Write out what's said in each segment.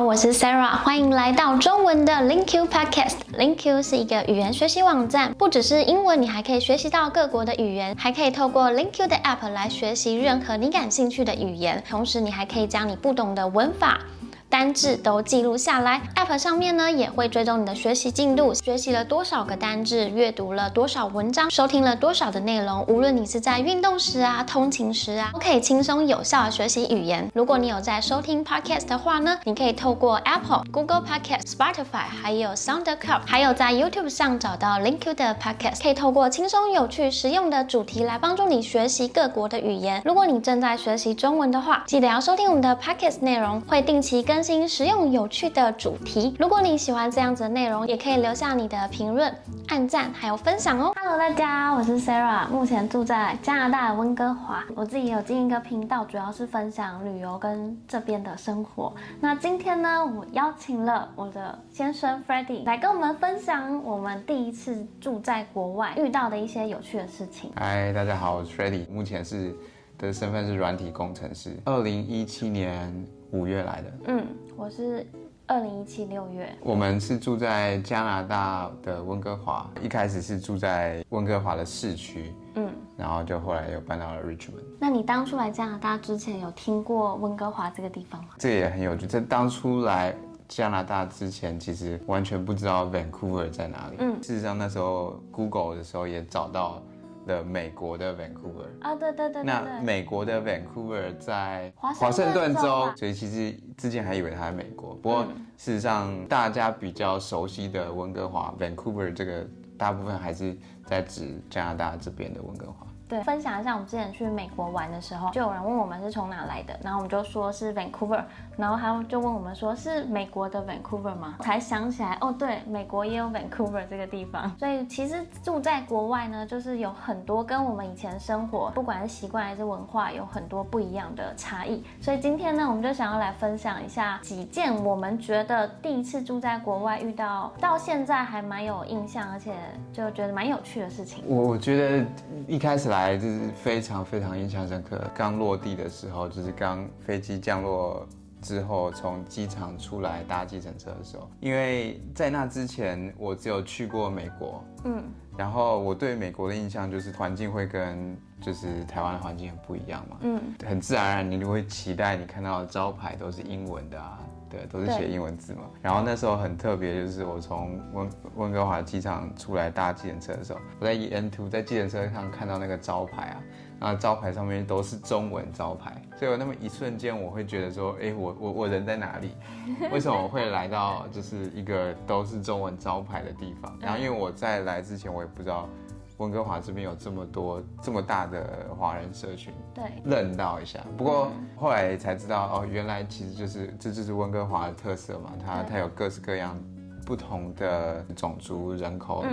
我是 Sarah，欢迎来到中文的 LinkU Podcast。LinkU 是一个语言学习网站，不只是英文，你还可以学习到各国的语言，还可以透过 LinkU 的 App 来学习任何你感兴趣的语言。同时，你还可以将你不懂的文法。单字都记录下来，App 上面呢也会追踪你的学习进度，学习了多少个单字，阅读了多少文章，收听了多少的内容。无论你是在运动时啊、通勤时啊，都可以轻松有效的学习语言。如果你有在收听 Podcast 的话呢，你可以透过 Apple、Google Podcast、Spotify，还有 SoundCloud，还有在 YouTube 上找到 LinkU 的 Podcast，可以透过轻松有趣、实用的主题来帮助你学习各国的语言。如果你正在学习中文的话，记得要收听我们的 Podcast 内容，会定期更。新实用有趣的主题，如果你喜欢这样子的内容，也可以留下你的评论、按赞还有分享哦。Hello，大家，我是 Sarah，目前住在加拿大的温哥华。我自己有经营一个频道，主要是分享旅游跟这边的生活。那今天呢，我邀请了我的先生 Freddie 来跟我们分享我们第一次住在国外遇到的一些有趣的事情。嗨，大家好，我是 Freddie，目前是的身份是软体工程师。二零一七年。五月来的，嗯，我是二零一七六月。我们是住在加拿大的温哥华，一开始是住在温哥华的市区，嗯，然后就后来又搬到了 Richmond。那你当初来加拿大之前有听过温哥华这个地方吗？这也很有趣，在当初来加拿大之前，其实完全不知道 Vancouver 在哪里。嗯，事实上那时候 Google 的时候也找到。的美国的 Vancouver 啊，对对对，那美国的 Vancouver 在华盛顿州，所以其实之前还以为它在美国，不过事实上大家比较熟悉的温哥华 Vancouver 这个大部分还是在指加拿大这边的温哥华。分享一下我们之前去美国玩的时候，就有人问我们是从哪来的，然后我们就说是 Vancouver，然后他们就问我们说是美国的 Vancouver 吗？才想起来，哦，对，美国也有 Vancouver 这个地方。所以其实住在国外呢，就是有很多跟我们以前生活，不管是习惯还是文化，有很多不一样的差异。所以今天呢，我们就想要来分享一下几件我们觉得第一次住在国外遇到，到现在还蛮有印象，而且就觉得蛮有趣的事情。我我觉得一开始来就是非常非常印象深刻。刚落地的时候，就是刚飞机降落之后，从机场出来搭计程车的时候，因为在那之前我只有去过美国，嗯，然后我对美国的印象就是环境会跟就是台湾的环境很不一样嘛，嗯，很自然而然你就会期待你看到的招牌都是英文的啊。对，都是写英文字嘛。然后那时候很特别，就是我从温温哥华机场出来搭计程车的时候，我在 E N Two 在计程车上看到那个招牌啊，然后招牌上面都是中文招牌，所以有那么一瞬间，我会觉得说，哎，我我我人在哪里？为什么我会来到就是一个都是中文招牌的地方？然后因为我在来之前，我也不知道。温哥华这边有这么多这么大的华人社群，对，愣到一下。不过后来才知道，哦，原来其实就是这就是温哥华的特色嘛，它它有各式各样不同的种族人口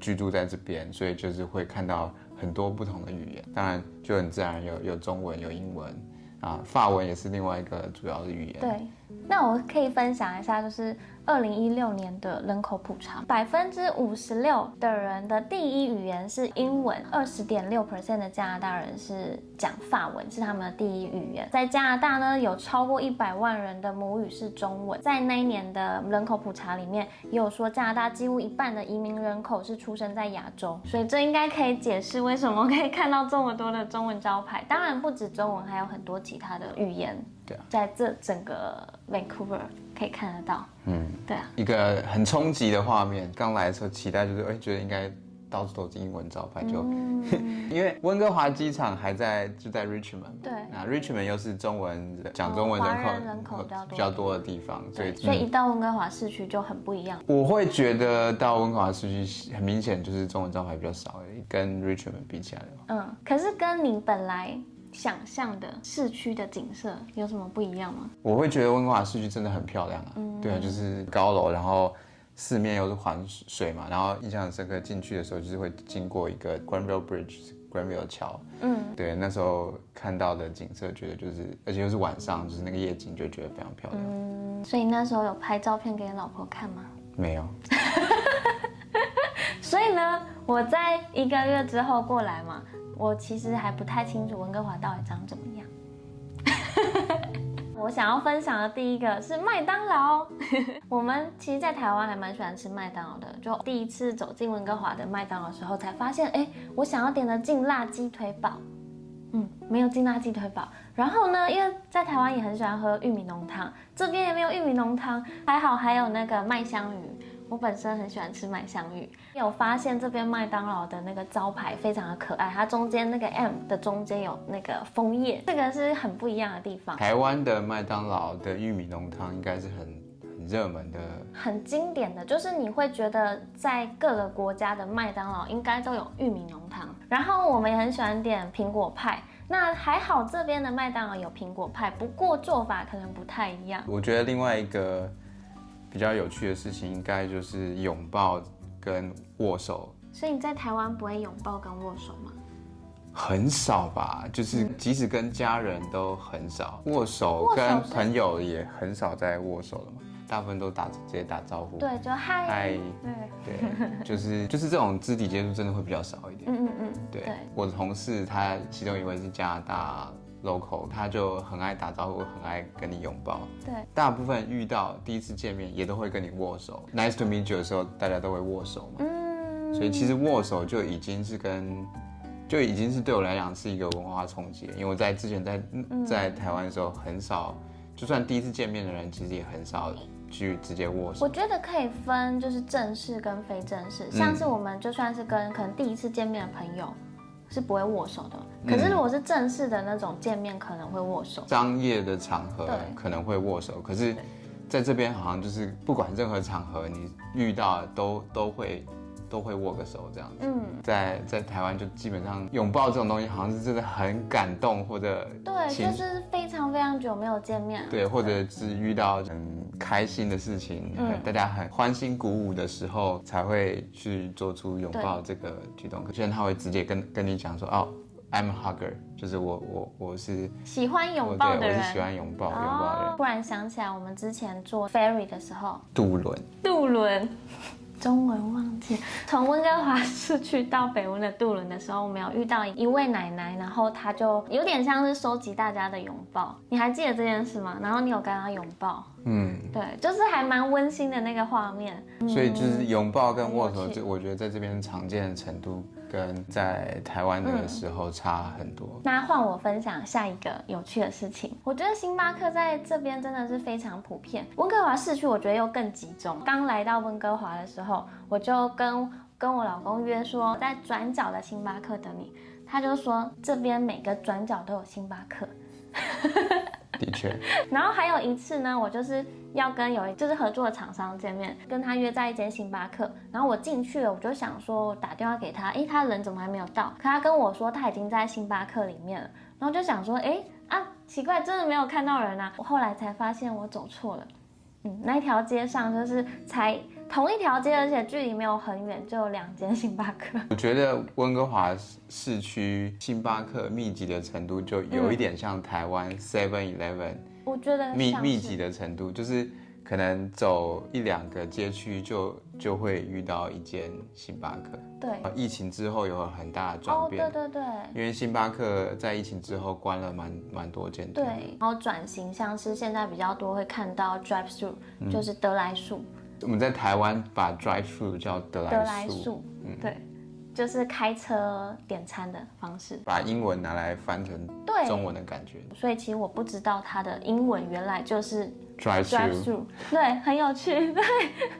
居住在这边，所以就是会看到很多不同的语言。当然就很自然有有中文有英文啊，法文也是另外一个主要的语言。对，那我可以分享一下，就是。二零一六年的人口普查，百分之五十六的人的第一语言是英文，二十点六 percent 的加拿大人是讲法文，是他们的第一语言。在加拿大呢，有超过一百万人的母语是中文。在那一年的人口普查里面，也有说加拿大几乎一半的移民人口是出生在亚洲，所以这应该可以解释为什么可以看到这么多的中文招牌。当然不止中文，还有很多其他的语言。对啊，在这整个 Vancouver。可以看得到，嗯，对啊，一个很冲击的画面。刚来的时候期待就是，哎，觉得应该到处都是英文招牌，就 因为温哥华机场还在就在 Richmond，对，那 Richmond 又是中文讲中文人口人口比较多的地方，所以所以一到温哥华市区就很不一样。我会觉得到温哥华市区很明显就是中文招牌比较少，跟 Richmond 比起来的话，嗯，可是跟你本来。想象的市区的景色有什么不一样吗？我会觉得温哥华市区真的很漂亮啊，对啊，就是高楼，然后四面又是环水嘛，然后印象很深刻，进去的时候就是会经过一个 Granville Bridge，Granville 桥，嗯，对，那时候看到的景色，觉得就是，而且又是晚上，就是那个夜景，就觉得非常漂亮。嗯，所以那时候有拍照片给你老婆看吗？没有。所以呢，我在一个月之后过来嘛。我其实还不太清楚温哥华到底长怎么样。我想要分享的第一个是麦当劳。我们其实，在台湾还蛮喜欢吃麦当劳的。就第一次走进温哥华的麦当劳时候，才发现，哎，我想要点的劲辣鸡腿堡，嗯，没有劲辣鸡腿堡。然后呢，因为在台湾也很喜欢喝玉米浓汤，这边也没有玉米浓汤，还好还有那个麦香鱼。我本身很喜欢吃麦香鱼，有发现这边麦当劳的那个招牌非常的可爱，它中间那个 M 的中间有那个枫叶，这个是很不一样的地方。台湾的麦当劳的玉米浓汤应该是很很热门的，很经典的就是你会觉得在各个国家的麦当劳应该都有玉米浓汤。然后我们也很喜欢点苹果派，那还好这边的麦当劳有苹果派，不过做法可能不太一样。我觉得另外一个。比较有趣的事情，应该就是拥抱跟握手。所以你在台湾不会拥抱跟握手吗？很少吧，就是即使跟家人都很少握手，跟朋友也很少在握手了嘛。大部分都打直接打招呼。对，就嗨。嗨。对对，就是就是这种肢体接触真的会比较少一点。嗯嗯嗯。对，我的同事他其中一位是加拿大。local，他就很爱打招呼，很爱跟你拥抱。对，大部分遇到第一次见面也都会跟你握手。Nice to meet you 的时候，大家都会握手嘛。嗯。所以其实握手就已经是跟，就已经是对我来讲是一个文化冲击。因为我在之前在在台湾的时候，很少，就算第一次见面的人，其实也很少去直接握手。我觉得可以分，就是正式跟非正式。像是我们就算是跟可能第一次见面的朋友。是不会握手的，可是如果是正式的那种见面，可能会握手。商业的场合可能会握手，可是在这边好像就是不管任何场合，你遇到都都会。都会握个手这样子，嗯，在在台湾就基本上拥抱这种东西，好像是真的很感动，或者对，就是非常非常久没有见面，对，或者是遇到很开心的事情，大家很欢欣鼓舞的时候，才会去做出拥抱这个举动。可是他会直接跟跟你讲说，哦，I'm a hugger，就是我我我是喜欢拥抱的人，我是喜欢拥抱拥抱的人。突然想起来，我们之前坐 ferry 的时候，渡轮，渡轮。中文忘记。从温哥华市区到北温的渡轮的时候，我们有遇到一位奶奶，然后她就有点像是收集大家的拥抱。你还记得这件事吗？然后你有跟她拥抱？嗯，对，就是还蛮温馨的那个画面。所以就是拥抱跟握手，就我觉得在这边常见的程度。跟在台湾的时候差很多。那换我分享下一个有趣的事情。我觉得星巴克在这边真的是非常普遍。温哥华市区我觉得又更集中。刚来到温哥华的时候，我就跟跟我老公约说在转角的星巴克等你。他就说这边每个转角都有星巴克。的确，然后还有一次呢，我就是要跟有就是合作的厂商见面，跟他约在一间星巴克，然后我进去了，我就想说打电话给他，哎，他人怎么还没有到？可他跟我说他已经在星巴克里面了，然后就想说，哎啊，奇怪，真的没有看到人啊！我后来才发现我走错了，嗯，那条街上就是才。同一条街，而且距离没有很远，就有两间星巴克。我觉得温哥华市区星巴克密集的程度，就有一点像台湾 Seven Eleven。我觉得密密集的程度，就是可能走一两个街区就就会遇到一间星巴克。对，疫情之后有很大的转变。哦，对对对。因为星巴克在疫情之后关了蛮蛮多间对，然后转型像是现在比较多会看到 Drive Through，就是得来速。我们在台湾把 drive through 叫德来速，嗯，对，就是开车点餐的方式，把英文拿来翻成中文的感觉。所以其实我不知道它的英文原来就是 drive through，对，很有趣。对，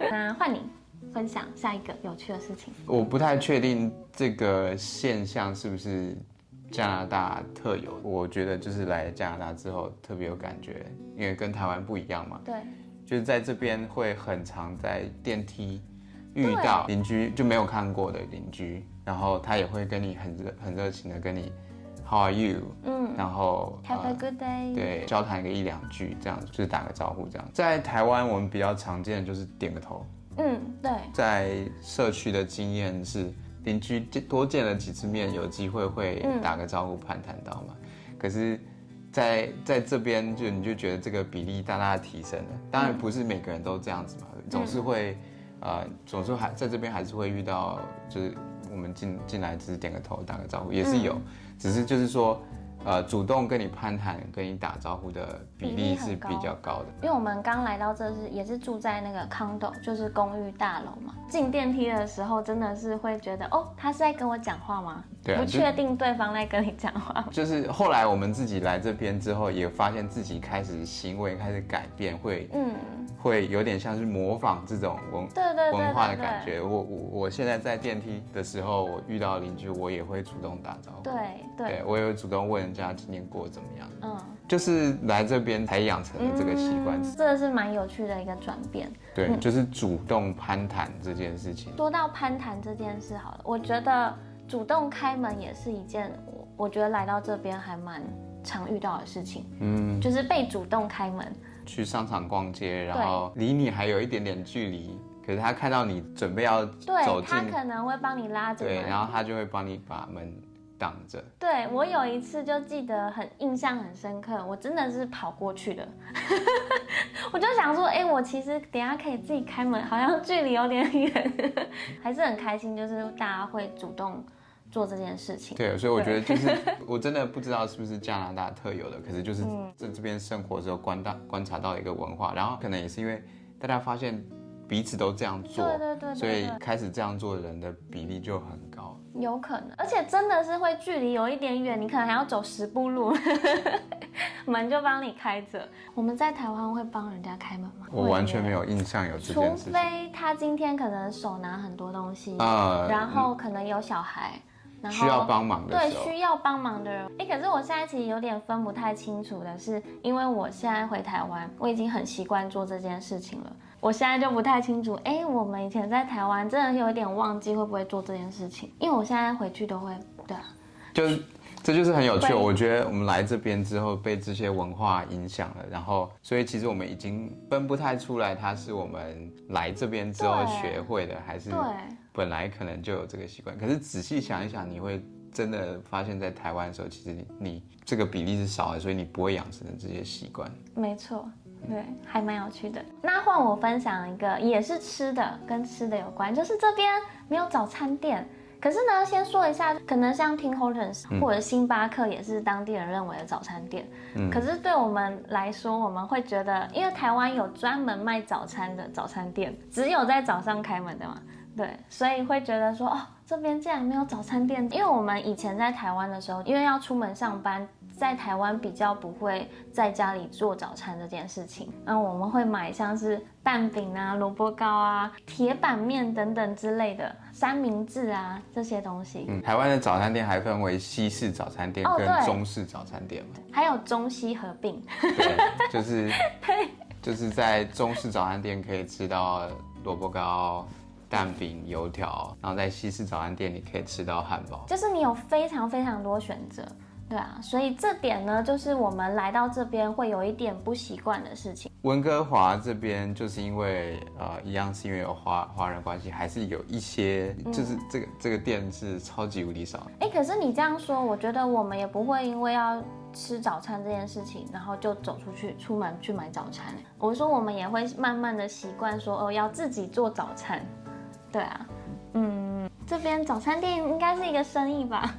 那换你分享下一个有趣的事情。我不太确定这个现象是不是加拿大特有，我觉得就是来加拿大之后特别有感觉，因为跟台湾不一样嘛。对。就是在这边会很常在电梯遇到邻居就没有看过的邻居，然后他也会跟你很热很热情的跟你 How are you？嗯，然后 Have a good day。对，交谈个一两句这样子，就是打个招呼这样。在台湾我们比较常见的就是点个头。嗯，对。在社区的经验是邻居多见了几次面，有机会会打个招呼攀谈到嘛。可是。在在这边就你就觉得这个比例大大的提升了，当然不是每个人都这样子嘛，总是会，呃，总是还在这边还是会遇到，就是我们进进来只是点个头打个招呼也是有，只是就是说呃主动跟你攀谈、跟你打招呼的比比例例是比较高的。因为我们刚来到这是也是住在那个 condo，就是公寓大楼嘛。进电梯的时候真的是会觉得，哦，他是在跟我讲话吗？不对啊就确定对方在跟你讲话。就是后来我们自己来这边之后，也发现自己开始行为开始改变，会嗯，会有点像是模仿这种文对对文化的感觉。我我我现在在电梯的时候，我遇到邻居，我也会主动打招呼。对对对，我也会主动问人家今天过得怎么样。嗯，就是来这边才养成了这个习惯。嗯这个是蛮有趣的一个转变。对，就是主动攀谈这件事情。说到攀谈这件事好了，我觉得主动开门也是一件我我觉得来到这边还蛮常遇到的事情，嗯，就是被主动开门。去商场逛街，然后离你还有一点点距离，可是他看到你准备要走他，可能会帮你拉着对，然后他就会帮你把门挡着。对我有一次就记得很印象很深刻，我真的是跑过去的，我就想说，哎、我其实等一下可以自己开门，好像距离有点远，还是很开心，就是大家会主动做这件事情。对，所以我觉得就是 我真的不知道是不是加拿大特有的，可是就是嗯在这边生活之后观到观察到一个文化，然后可能也是因为大家发现彼此都这样做，对对对对所以开始这样做的人的比例就很高。有可能，而且真的是会距离有一点远，你可能还要走十步路，门就帮你开着。我们在台湾会帮人家开门吗？我完全没有，印象有这除件事情。非他今天可能手拿很多东西，呃然后可能有小孩，然后需要帮忙的对，需要帮忙的人，哎，可是我现在其实有点分不太清楚的是，因为我现在回台湾，我已经很习惯做这件事情了。我现在就不太清楚，哎，我们以前在台湾真的有一点忘记会不会做这件事情，因为我现在回去都会，对啊，就是这就是很有趣。我觉得我们来这边之后被这些文化影响了，然后所以其实我们已经分不太出来，它是我们来这边之后学会的，还是对。本来可能就有这个习惯。可是仔细想一想，你会真的发现，在台湾的时候，其实你你这个比例是少的，所以你不会养成这些习惯。没错，对，还蛮有趣的。那换我分享一个，也是吃的，跟吃的有关，就是这边没有早餐店。可是呢，先说一下，可能像 Tim Hortons 或者星巴克也是当地人认为的早餐店。可是对我们来说，我们会觉得，因为台湾有专门卖早餐的早餐店，只有在早上开门的嘛，对，所以会觉得说，哦，这边竟然没有早餐店。因为我们以前在台湾的时候，因为要出门上班，在台湾比较不会在家里做早餐这件事情。那我们会买像是蛋饼啊、萝卜糕啊、铁板面等等之类的三明治啊这些东西，嗯，台湾的早餐店还分为西式早餐店跟中式早餐店嘛。还有中西合并。对，就是 就是在中式早餐店可以吃到萝卜糕、蛋饼、油条，然后在西式早餐店你可以吃到汉堡。就是你有非常非常多选择，对啊，所以这点呢，就是我们来到这边会有一点不习惯的事情。温哥华这边就是因为呃，一样是因为有华华人关系，还是有一些就是这个、这个店是超级无敌少。哎，可是你这样说，我觉得我们也不会因为要吃早餐这件事情，然后就走出去出门去买早餐。我说我们也会慢慢的习惯说，哦，要自己做早餐。对啊，嗯，这边早餐店应该是一个生意吧？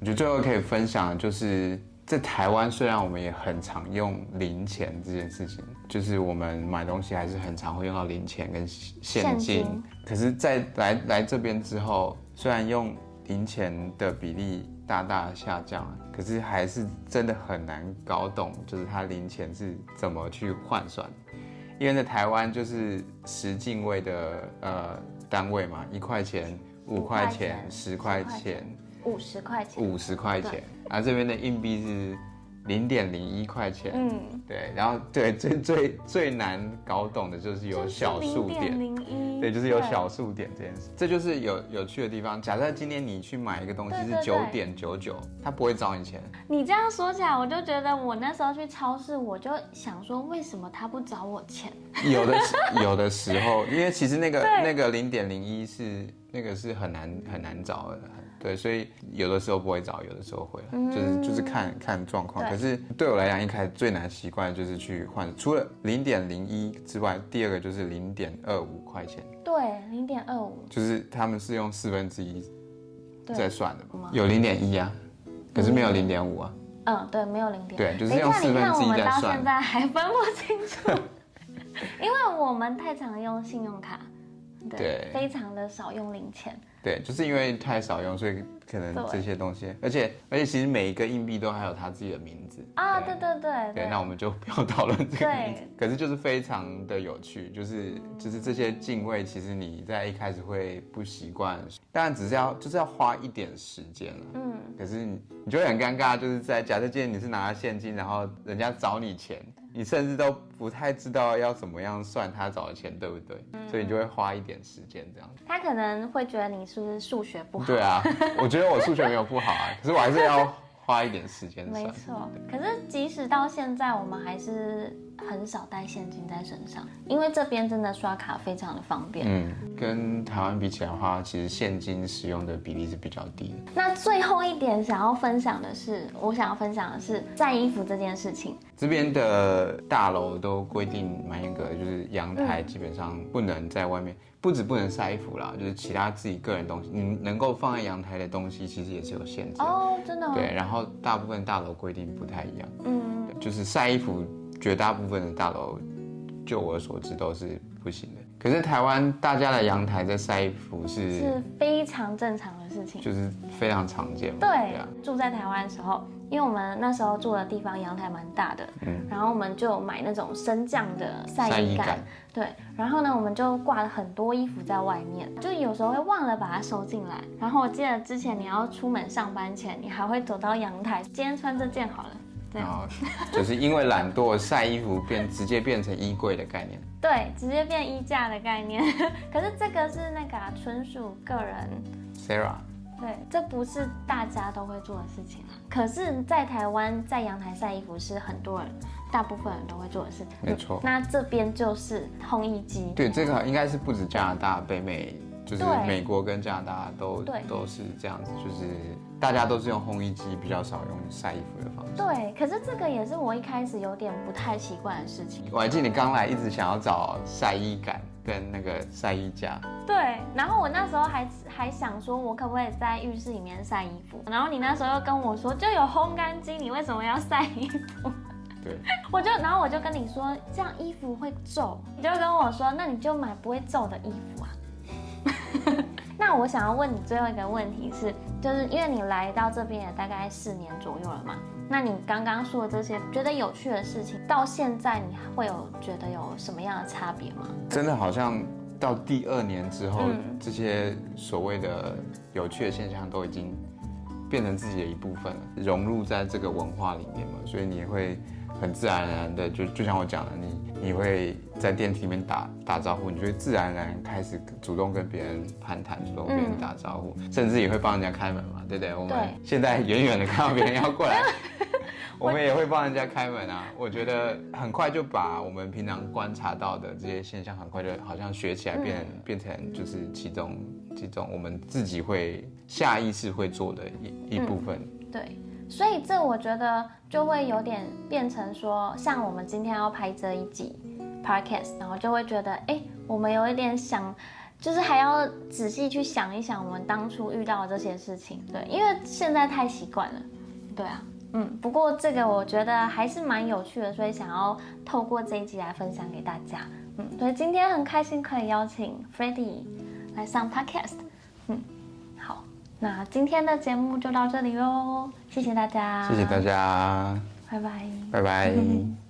我觉得最后可以分享的就是。在台湾，虽然我们也很常用零钱这件事情，就是我们买东西还是很常会用到零钱跟现现金。金可是在，来来这边之后，虽然用零钱的比例大大下降了，可是还是真的很难搞懂，就是它零钱是怎么去换算。因为在台湾就是十进位的呃单位嘛，一块钱、五块钱、十块钱。五十块钱。五十块钱，然后这边的硬币是零点零一块钱，嗯，对，然后对最最最难搞懂的就是有小数点，零一，对，就是有小数点这件事，这就是有有趣的地方。假设今天你去买一个东西是九点九九，他不会找你钱，你这样说起来，我就觉得我那时候去超市，我就想说，为什么他不找我钱？有的有的时候，因为其实那个那个零点零一是那个是很难很难找的，对，所以有的时候不会找，有的时候会，就是就是看看状况。可是对我来讲，一开始最难习惯的就是去换，除了零点零一之外，第二个就是零点二五块钱，对，零点二五，就是他们是用四分之一在算的嘛吗，有零点一啊，可是没有零点五啊。嗯，对，没有零点。对，就是用四分之一在们到现。在还分不清楚，因为我们太常用信用卡，对非常的少用零钱。对，就是因为太少用，所以可能对这些东西，而且而且其实每一个硬币都还有它自己的名字啊，对对对对，那我们就不要讨论这个名字对。可是就是非常的有趣，就是就是这些敬畏，其实你在一开始会不习惯，当然只是要就是要花一点时间了。嗯，可是你你就会很尴尬，就是在假设今天你是拿现金，然后人家找你钱，你甚至都不太知道要怎么样算他找的钱，对不对？嗯所以你就会花一点时间这样。他可能会觉得你是不是数学不好？对啊，我觉得我数学没有不好啊，可是我还是要花一点时间算。没错，可是即使到现在，我们还是很少带现金在身上，因为这边真的刷卡非常的方便。嗯，跟台湾比起来的话，其实现金使用的比例是比较低的。那最后一点想要分享的是，我想要分享的是晒衣服这件事情。这边的大楼都规定蛮严格的，就是阳台基本上不能在外面，不止不能晒衣服啦，就是其他自己个人东西，你能够放在阳台的东西，其实也是有限制的。哦，真的、哦。对，，然后大部分大楼规定不太一样，嗯，就是晒衣服，绝大部分的大楼，就我所知都是不行的。可是台湾大家的阳台在晒衣服是，是非常正常的事情。就是非常常见嘛。对啊，，住在台湾的时候，因为我们那时候住的地方阳台蛮大的，嗯然后我们就买那种升降的晒衣杆，对，然后呢，我们就挂了很多衣服在外面，就有时候会忘了把它收进来。然后我记得之前你要出门上班前，你还会走到阳台，今天穿这件好了，对然后就是因为懒惰，晒衣服变直接变成衣柜的概念。对，直接变衣架的概念。可是这个是那个、啊、纯属个人 Sarah，对，这不是大家都会做的事情啊。可是，在台湾，在阳台晒衣服是很多人，大部分人都会做的事。没错那这边就是烘衣机。对，这个应该是不止加拿大、北美，就是美国跟加拿大都都是这样子，就是大家都是用烘衣机，比较少用晒衣服的方式。对，可是这个也是我一开始有点不太习惯的事情。我还记得你刚来一直想要找晒衣杆跟那个晒衣架，对，然后我那时候还还想说，我可不可以在浴室里面晒衣服？然后你那时候又跟我说，就有烘干机，你为什么要晒衣服？对，我就，然后我就跟你说，这样衣服会皱，你就跟我说，那你就买不会皱的衣服啊。那我想要问你最后一个问题是，就是因为你来到这边也大概四年左右了嘛，那你刚刚说的这些觉得有趣的事情，到现在你会有觉得有什么样的差别吗？真的好像到第二年之后，嗯这些所谓的有趣的现象都已经变成自己的一部分了，融入在这个文化里面嘛，所以你会很自然而然的，就就像我讲的，你你会在电梯里面打打招呼，你就会自然而然开始主动跟别人攀谈，主动跟别人打招呼，甚至也会帮人家开门嘛，对不对？我们现在远远的看到别人要过来。我们也会帮人家开门啊，我觉得很快就把我们平常观察到的这些现象，很快就好像学起来变成、变成就是其中其中我们自己会下意识会做的一一部分。对，所以这我觉得就会有点变成说，像我们今天要拍这一集 podcast，然后就会觉得，哎，我们有一点想，就是还要仔细去想一想我们当初遇到的这些事情。对，因为现在太习惯了。对啊，嗯，不过这个我觉得还是蛮有趣的，所以想要透过这一集来分享给大家。嗯，所以今天很开心可以邀请 f r e d d y 来上 podcast。嗯，那今天的节目就到这里喽，谢谢大家，谢谢大，家，拜拜。拜拜。